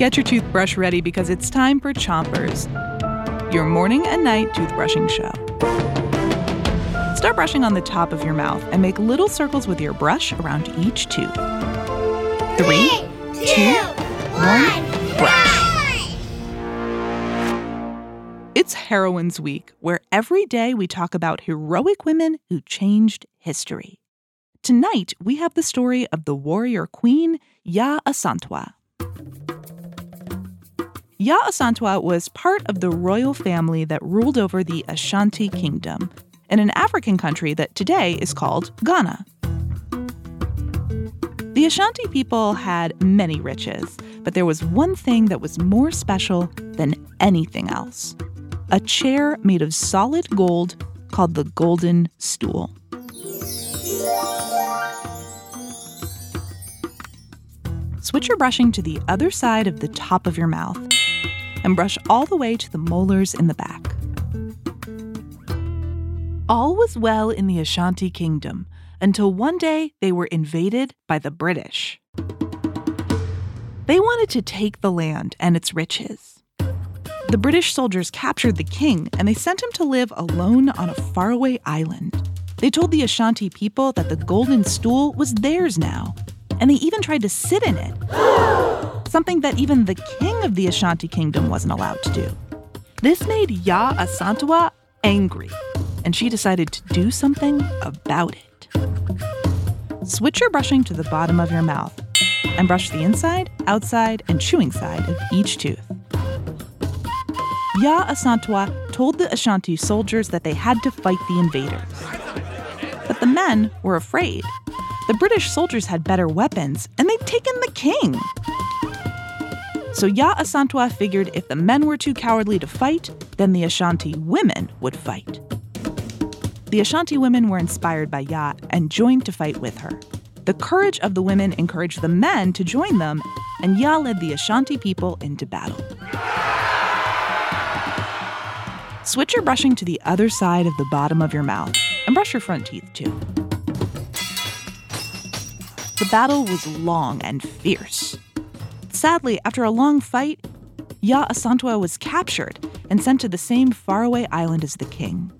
Get your toothbrush ready because it's time for Chompers, your morning and night toothbrushing show. Start brushing on the top of your mouth and make little circles with your brush around each tooth. Three, two, one, brush. It's Heroines Week, where every day we talk about heroic women who changed history. Tonight, we have the story of the warrior queen, Yaa Asantewaa. Yaa Asantewaa was part of the royal family that ruled over the Ashanti Kingdom, in an African country that today is called Ghana. The Ashanti people had many riches, but there was one thing that was more special than anything else a chair made of solid gold called the Golden Stool. Switch your brushing to the other side of the top of your mouth and brush all the way to the molars in the back. All was well in the Ashanti Kingdom until one day they were invaded by the British. They wanted to take the land and its riches. The British soldiers captured the king and they sent him to live alone on a faraway island. They told the Ashanti people that the golden stool was theirs now, and they even tried to sit in it something that even the king of the Ashanti kingdom wasn't allowed to do. This made Yaa Asantewaa angry, and she decided to do something about it. Switch your brushing to the bottom of your mouth and brush the inside, outside, and chewing side of each tooth. Yaa Asantewaa told the Ashanti soldiers that they had to fight the invaders. But the men were afraid. The British soldiers had better weapons, and they'd taken the king. So Yaa Asantewaa figured if the men were too cowardly to fight, then the Ashanti women would fight. The Ashanti women were inspired by Yaa and joined to fight with her. The courage of the women encouraged the men to join them, and Yaa led the Ashanti people into battle. Switch your brushing to the other side of the bottom of your mouth and brush your front teeth too. The battle was long and fierce. Sadly, after a long fight, Yaa Asantewaa was captured and sent to the same faraway island as the king.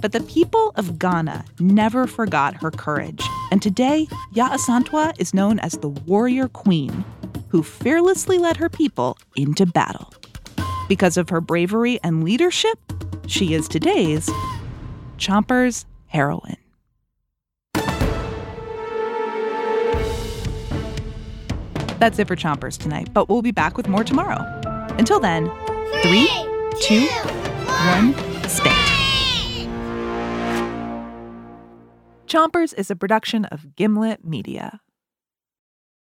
But the people of Ghana never forgot her courage, and today, Yaa Asantewaa is known as the warrior queen who fearlessly led her people into battle. Because of her bravery and leadership, she is today's Chomper's heroine. That's it for Chompers tonight, but we'll be back with more tomorrow. Until then, three, two, one, spit. Chompers is a production of Gimlet Media.